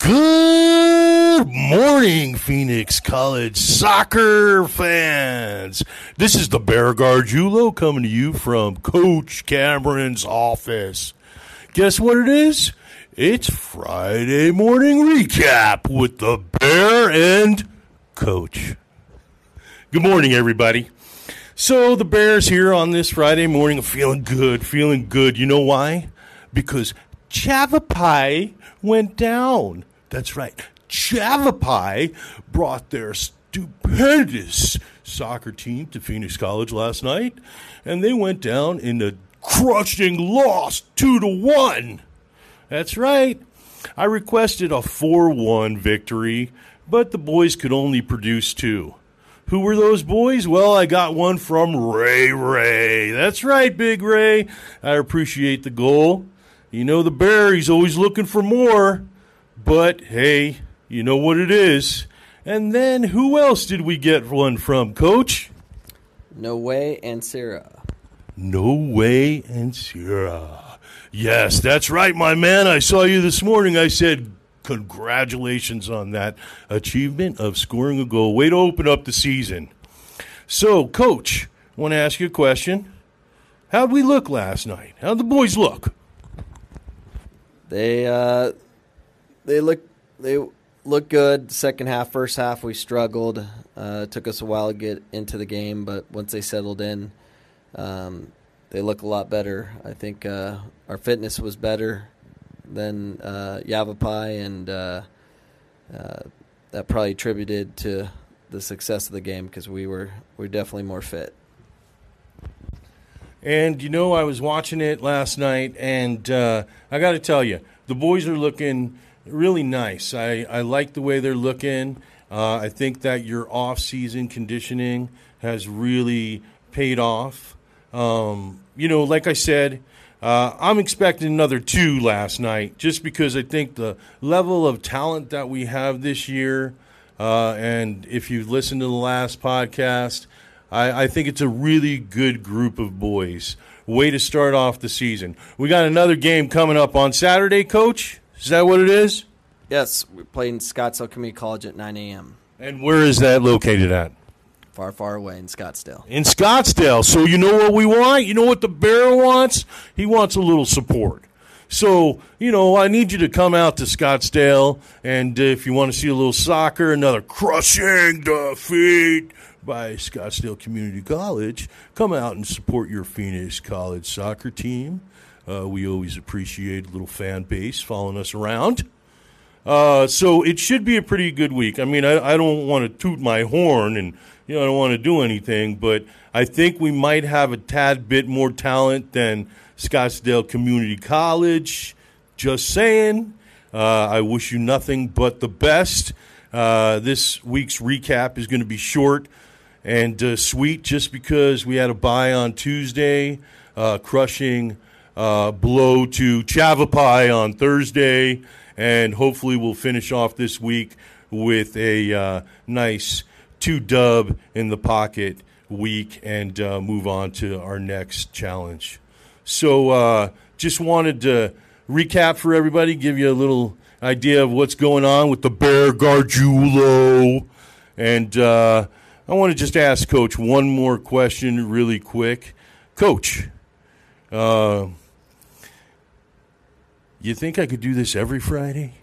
Good morning, Phoenix College soccer fans. This is the Bear Gargiulo coming to you from Coach Cameron's office. Guess what it is? It's Friday morning recap with the Bear and Coach. Good morning, everybody. So the Bears here on this Friday morning feeling good, feeling good. You know why? Because Yavapai went down. That's right. Yavapai brought their stupendous soccer team to Phoenix College last night, and they went down in a crushing loss, two to one. That's right. I requested a 4 1 victory, but the boys could only produce two. Who were those boys? Well, I got one from Ray Ray. That's right, Big Ray. I appreciate the goal. You know, the Bear, he's always looking for more. But hey, you know what it is. And then who else did we get one from, Coach? No way and Sarah. No way and Sarah. Yes, that's right, my man. I saw you this morning. I said, congratulations on that achievement of scoring a goal. Way to open up the season. So, Coach, want to ask you a question. How'd we look last night? How'd the boys look? They uh, they look they look good. Second half, first half, we struggled. Uh, it took us a while to get into the game, but once they settled in, um, they look a lot better. I think uh, our fitness was better than uh, Yavapai, and uh, uh, that probably attributed to the success of the game because we were we were definitely more fit. And you know, I was watching it last night, and uh, I got to tell you, the boys are looking really nice. I, I like the way they're looking. Uh, I think that your off-season conditioning has really paid off. Um, you know, like I said, uh, I'm expecting another two last night, just because I think the level of talent that we have this year, uh, and if you've listened to the last podcast, I, I think it's a really good group of boys. Way to start off the season. We got another game coming up on Saturday, Coach. Is that what it is? Yes, we're playing Scottsdale Community College at 9 a.m. And where is that located at? Far, far away in Scottsdale. In Scottsdale. So you know what we want? You know what the Bear wants? He wants a little support. So, you know, I need you to come out to Scottsdale, and if you want to see a little soccer, another crushing defeat by Scottsdale Community College, come out and support your Phoenix College soccer team. Uh, we always appreciate a little fan base following us around. Uh, so it should be a pretty good week. I mean, I, I don't want to toot my horn and you know I don't want to do anything, but I think we might have a tad bit more talent than Scottsdale Community College. Just saying. Uh, I wish you nothing but the best. Uh, this week's recap is going to be short and uh, sweet just because we had a bye on Tuesday, uh, crushing uh, blow to Yavapai on Thursday, and hopefully we'll finish off this week with a uh, nice two dub in the pocket week and uh, move on to our next challenge. So uh, just wanted to recap for everybody, give you a little idea of what's going on with the Bear Gargiulo. And uh, I want to just ask Coach one more question really quick. Coach, uh, you think I could do this every Friday?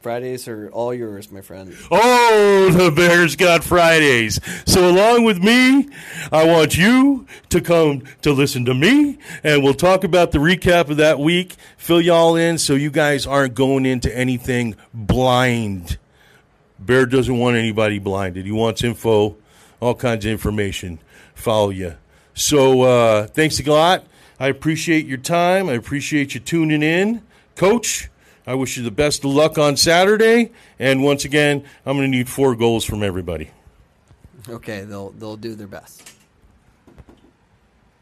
Fridays are all yours, my friend. Oh, the Bears got Fridays. So, along with me, I want you to come to listen to me, and we'll talk about the recap of that week, fill y'all in so you guys aren't going into anything blind. Bear doesn't want anybody blinded. He wants info, all kinds of information. Follow you. So, uh, thanks a lot. I appreciate your time. I appreciate you tuning in. Coach, I wish you the best of luck on Saturday. And once again, I'm going to need four goals from everybody. Okay, they'll they'll do their best.